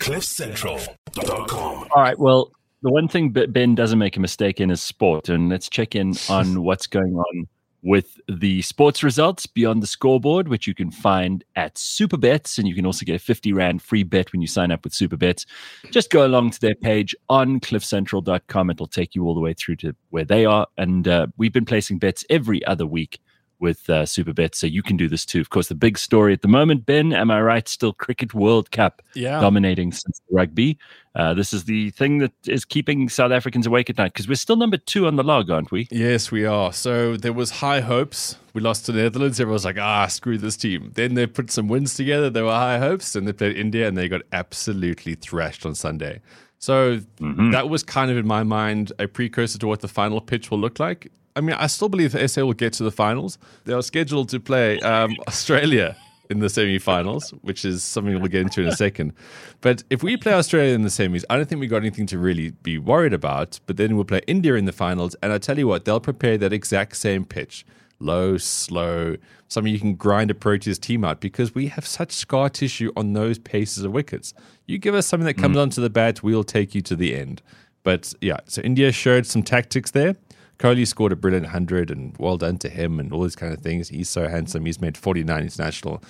CliffCentral.com. All right. Well, the one thing Ben doesn't make a mistake in is sport, and let's check in on what's going on with the sports results beyond the scoreboard, which you can find at Supabets. And you can also get a 50 Rand free bet when you sign up with Supabets. Just go along to their page on cliffcentral.com. It'll take you all the way through to where they are. And uh, we've been placing bets every other week with uh, Supabet, so you can do this too. Of course, the big story at the moment, Ben, am I right? Still Cricket World Cup yeah. dominating since rugby. Uh, this is the thing that is keeping South Africans awake at night because we're still number two on the log, aren't we? Yes, we are. So there was high hopes. We lost to the Netherlands. Everyone was like, ah, screw this team. Then they put some wins together. There were high hopes. and they played India and they got absolutely thrashed on Sunday. So mm-hmm. that was kind of in my mind a precursor to what the final pitch will look like. I mean, I still believe that SA will get to the finals. They are scheduled to play um, Australia in the semi-finals, which is something we'll get into in a second. But if we play Australia in the semis, I don't think we got anything to really be worried about. But then we'll play India in the finals, and I tell you what, they'll prepare that exact same pitch, low, slow, something you can grind a Proteas team out because we have such scar tissue on those paces of wickets. You give us something that comes mm. onto the bat, we'll take you to the end. But yeah, so India showed some tactics there. Kohli scored a brilliant 100 and well done to him and all these kind of things. He's so handsome. He's made 49 international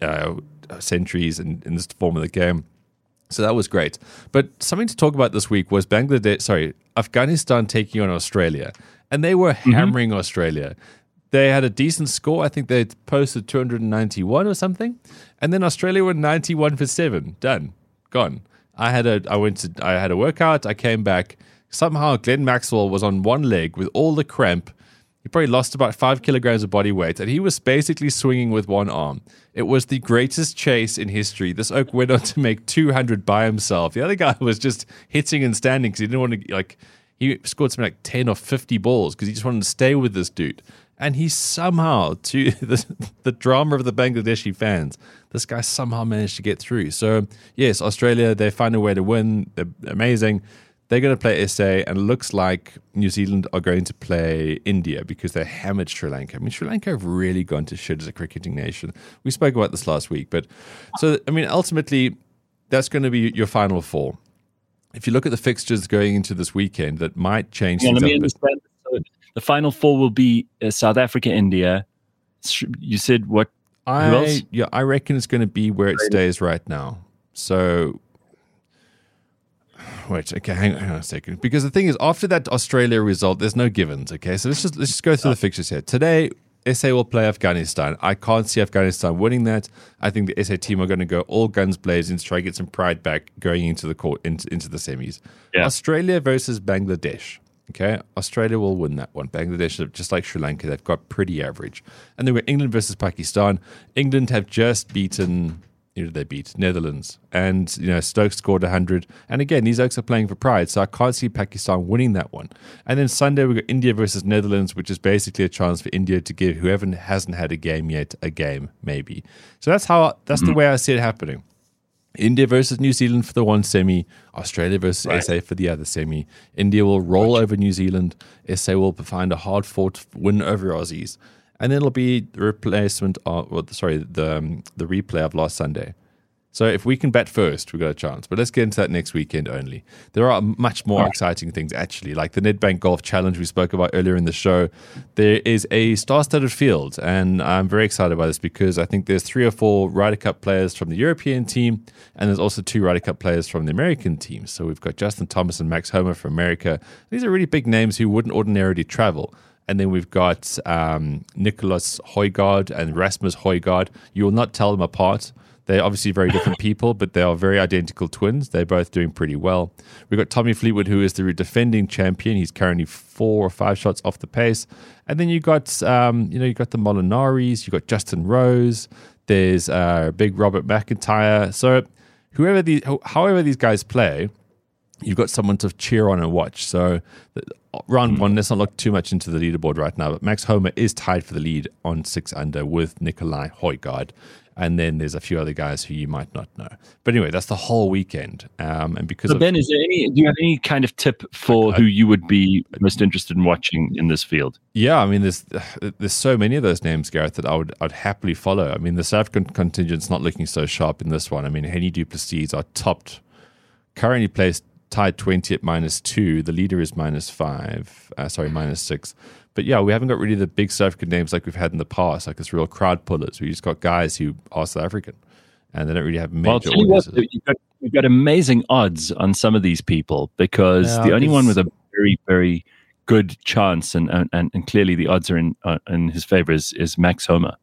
uh, centuries in, in this form of the game. So that was great. But something to talk about this week was Bangladesh, sorry, Afghanistan taking on Australia. And they were mm-hmm. hammering mm-hmm. Australia. They had a decent score. I think they posted 291 or something. And then Australia were 91 for 7. Done. Gone. I had a I went to I had a workout. I came back somehow Glenn Maxwell was on one leg with all the cramp. He probably lost about five kilograms of body weight, and he was basically swinging with one arm. It was the greatest chase in history. This oak went on to make 200 by himself. The other guy was just hitting and standing because he didn't want to, like, he scored something like 10 or 50 balls because he just wanted to stay with this dude. And he somehow, to the, the drama of the Bangladeshi fans, this guy somehow managed to get through. So, yes, Australia, they find a way to win. They're amazing. They're going to play SA, and it looks like New Zealand are going to play India because they hammered Sri Lanka. I mean, Sri Lanka have really gone to shit as a cricketing nation. We spoke about this last week, but so I mean, ultimately, that's going to be your final four. If you look at the fixtures going into this weekend, that might change. Yeah, let me understand. the final four will be uh, South Africa, India. You said what? I yeah, I reckon it's going to be where it stays right now. So wait, okay, hang, hang, on a second. Because the thing is, after that Australia result, there's no givens. Okay, so let's just let's just go through the fixtures here. Today, SA will play Afghanistan. I can't see Afghanistan winning that. I think the SA team are going to go all guns blazing to try and get some pride back going into the court into, into the semis. Yeah. Australia versus Bangladesh. Okay, Australia will win that one. Bangladesh, just like Sri Lanka, they've got pretty average. And then we're England versus Pakistan. England have just beaten who did they beat? Netherlands. And, you know, Stokes scored 100. And again, these Oaks are playing for pride, so I can't see Pakistan winning that one. And then Sunday, we've got India versus Netherlands, which is basically a chance for India to give whoever hasn't had a game yet a game, maybe. So that's how, that's mm-hmm. the way I see it happening. India versus New Zealand for the one semi, Australia versus right. SA for the other semi. India will roll over New Zealand. SA will find a hard fought win over Aussies and then it'll be the replacement of, well, sorry, the um, the replay of last Sunday. So if we can bet first, we've got a chance. But let's get into that next weekend only. There are much more exciting things actually, like the Nedbank Golf Challenge we spoke about earlier in the show. There is a star-studded field, and I'm very excited by this because I think there's three or four Ryder Cup players from the European team, and there's also two Ryder Cup players from the American team. So we've got Justin Thomas and Max Homa from America. These are really big names who wouldn't ordinarily travel. And then we've got um, Nicolai Højgaard and Rasmus Højgaard. You will not tell them apart. They're obviously very different people, but they are very identical twins. They're both doing pretty well. We've got Tommy Fleetwood, who is the defending champion. He's currently four or five shots off the pace. And then you got, um, you know, you got the Molinaris. You got Justin Rose. There's uh, big Robert McIntyre. So whoever these, however these guys play, you've got someone to cheer on and watch. So round one, let's not look too much into the leaderboard right now, but Max Homa is tied for the lead on six under with Nicolai Højgaard. And then there's a few other guys who you might not know. But anyway, that's the whole weekend. Um, and because So of, Ben, is there any? Do you have any kind of tip for I- who you would be most interested in watching in this field? Yeah, I mean, there's there's so many of those names, Gareth, that I would I'd happily follow. I mean, the South African contingent's not looking so sharp in this one. I mean, Hennie du Plessis are topped, currently placed tied twenty at minus two. The leader is minus five. Uh, sorry, minus six. But yeah, we haven't got really the big South African names like we've had in the past, like it's real crowd pullers. We just got guys who are South African, and they don't really have Well, major tell you what, audiences. you've got, you've got amazing odds on some of these people because Yeah, the only one with a very, very good chance, and and, and clearly the odds are in uh, in his favor, is, is Max Homa.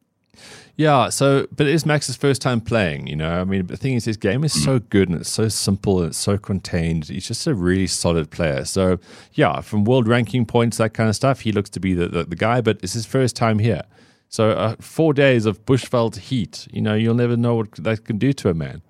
Yeah, so but it is Max's first time playing, you know. I mean, the thing is his game is so good and it's so simple and it's so contained. He's just a really solid player. So yeah, from world ranking points, that kind of stuff, he looks to be the, the, the guy, but it's his first time here. So uh, four days of bushveld heat, you know, you'll never know what that can do to a man.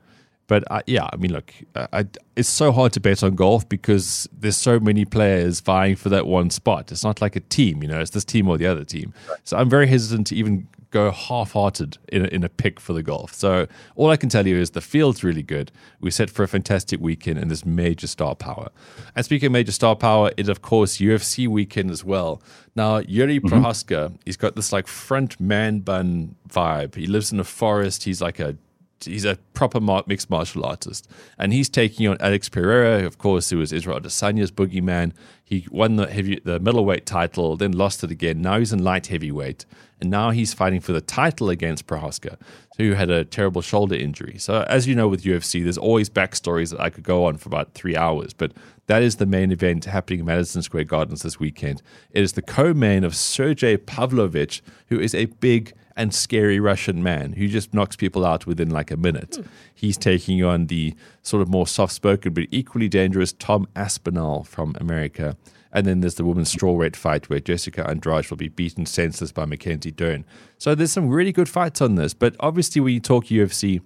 But uh, yeah, I mean, look, uh, I, it's so hard to bet on golf because there's so many players vying for that one spot. It's not like a team, you know, it's this team or the other team. So I'm very hesitant to even go half-hearted in a, in a pick for the golf. So all I can tell you is the field's really good. We're set for a fantastic weekend and there's major star power. And speaking of major star power, it's of course UFC weekend as well. Now Yuri mm-hmm. Prochazka, he's got this like front man bun vibe. He lives in a forest. He's like a he's a proper mixed martial artist, and he's taking on Alex Pereira, of course, who was Israel Adesanya's boogeyman. He won the heavy, the middleweight title, then lost it again. Now he's in light heavyweight, and now he's fighting for the title against Prochazka, who had a terrible shoulder injury. So, as you know, with UFC, there's always backstories that I could go on for about three hours, but that is the main event happening in Madison Square Gardens this weekend. It is the co-main of Sergey Pavlovich, who is a big and scary Russian man who just knocks people out within like a minute. Hmm. He's taking on the sort of more soft spoken but equally dangerous Tom Aspinall from America. And then there's the women's strawweight fight where Jessica Andrade will be beaten senseless by Mackenzie Dern. So there's some really good fights on this. But obviously, when you talk UFC,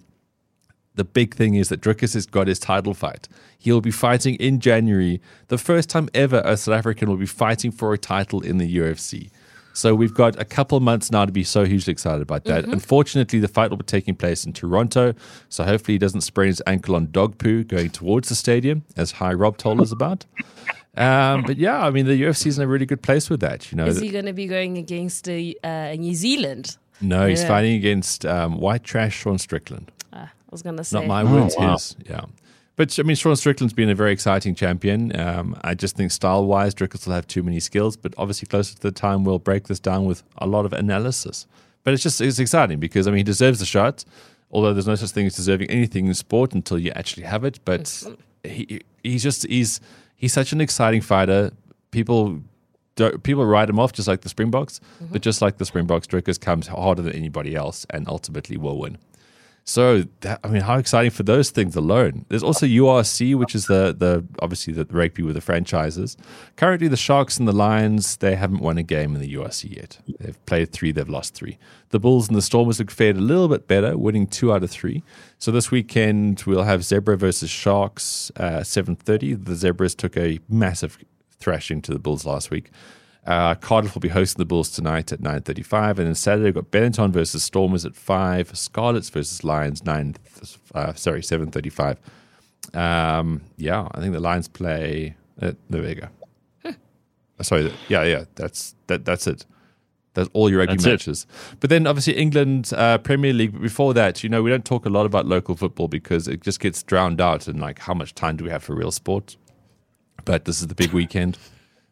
the big thing is that Dricus has got his title fight. He'll be fighting in January. The first time ever a South African will be fighting for a title in the UFC. So we've got a couple of months now to be so hugely excited about that. Unfortunately, the fight will be taking place in Toronto. So hopefully he doesn't sprain his ankle on dog poo going towards the stadium, as High Rob told us about. Um, but yeah, I mean, the UFC is in a really good place with that. You know, Is he going to be going against uh, uh, New Zealand? no, he's Yeah. fighting against um, white trash Sean Strickland. Ah, I was going to say. Not my Oh, words, wow. his. Yeah. But I mean, Sean Strickland's been a very exciting champion. Um, I just think style wise, Dricus will have too many skills, but obviously closer to the time, we'll break this down with a lot of analysis. But it's just it's exciting because I mean, he deserves the shot. Although there's no such thing as deserving anything in sport until you actually have it. But he he's just he's he's such an exciting fighter. People people write him off just like the Springboks, but just like the Springboks, Dricus comes harder than anybody else and ultimately will win. So that, I mean, how exciting for those things alone. There's also URC, which is the the obviously the rugby with the franchises. Currently, the Sharks and the Lions they haven't won a game in the URC yet. They've played three, they've lost three. The Bulls and the Stormers have fared a little bit better, winning two out of three. So this weekend we'll have Zebre versus Sharks, uh, seven thirty. The Zebras took a massive thrashing to the Bulls last week. Uh, Cardiff will be hosting the Bulls tonight at 9.35. And then Saturday, we've got Benetton versus Stormers at 5. Scarlets versus Lions, 9, uh, sorry, 7.35. Um, yeah, I think the Lions play... Uh, there we go. Uh, Sorry, yeah, yeah, that's that. That's it. That's all your rugby That's it. matches. But then obviously England uh, Premier League. but Before that, you know, we don't talk a lot about local football because it just gets drowned out. And like, how much time do we have for real sport? But this is the big weekend.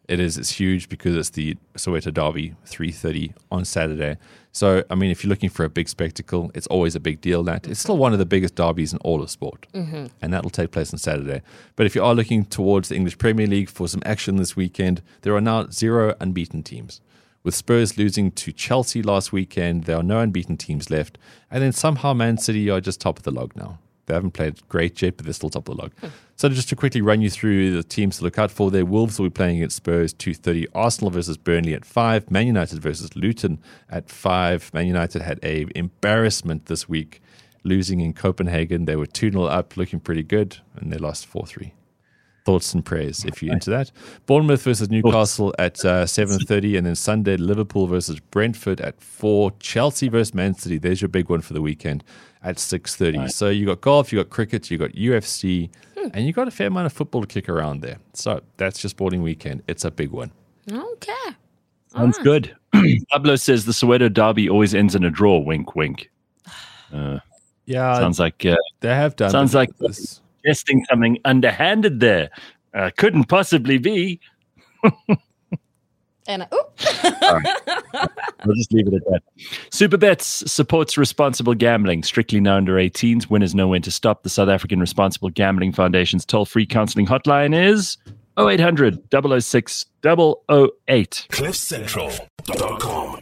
It is. It's huge because it's the Soweto Derby, three thirty on Saturday. So, I mean, if you're looking for a big spectacle, it's always a big deal. That it's still one of the biggest derbies in all of sport, mm-hmm. and that will take place on Saturday. But if you are looking towards the English Premier League for some action this weekend, there are now zero unbeaten teams. With Spurs losing to Chelsea last weekend, there are no unbeaten teams left, and then somehow Man City are just top of the log now. They haven't played great yet, but they're still top of the log. So just to quickly run you through the teams to look out for there, Wolves will be playing against Spurs 2.30, Arsenal versus Burnley at 5, Man United versus Luton at 5. Man United had a embarrassment this week, losing in Copenhagen. They were 2-0 up, looking pretty good, and they lost 4-3. thoughts and prayers if you're into that. Bournemouth versus Newcastle at uh, 7.30 and then Sunday Liverpool versus Brentford at 4. Chelsea versus Man City. There's your big one for the weekend at 6.30. Right. So you got golf, you got cricket, you got UFC, hmm. and you got a fair amount of football to kick around there. So that's your sporting weekend. It's a big one. Okay. Sounds right. good. Pablo says the Soweto derby always ends in a draw. Wink, wink. Uh, yeah. Sounds like uh, they have done. Sounds like this suggesting something underhanded there. Uh, couldn't possibly be. and uh, We'll just leave it at that. Supabets supports responsible gambling. Strictly no under 18s. Winners know when to stop. The South African Responsible Gambling Foundation's toll free counseling hotline is 0800 006 008. CliffCentral.com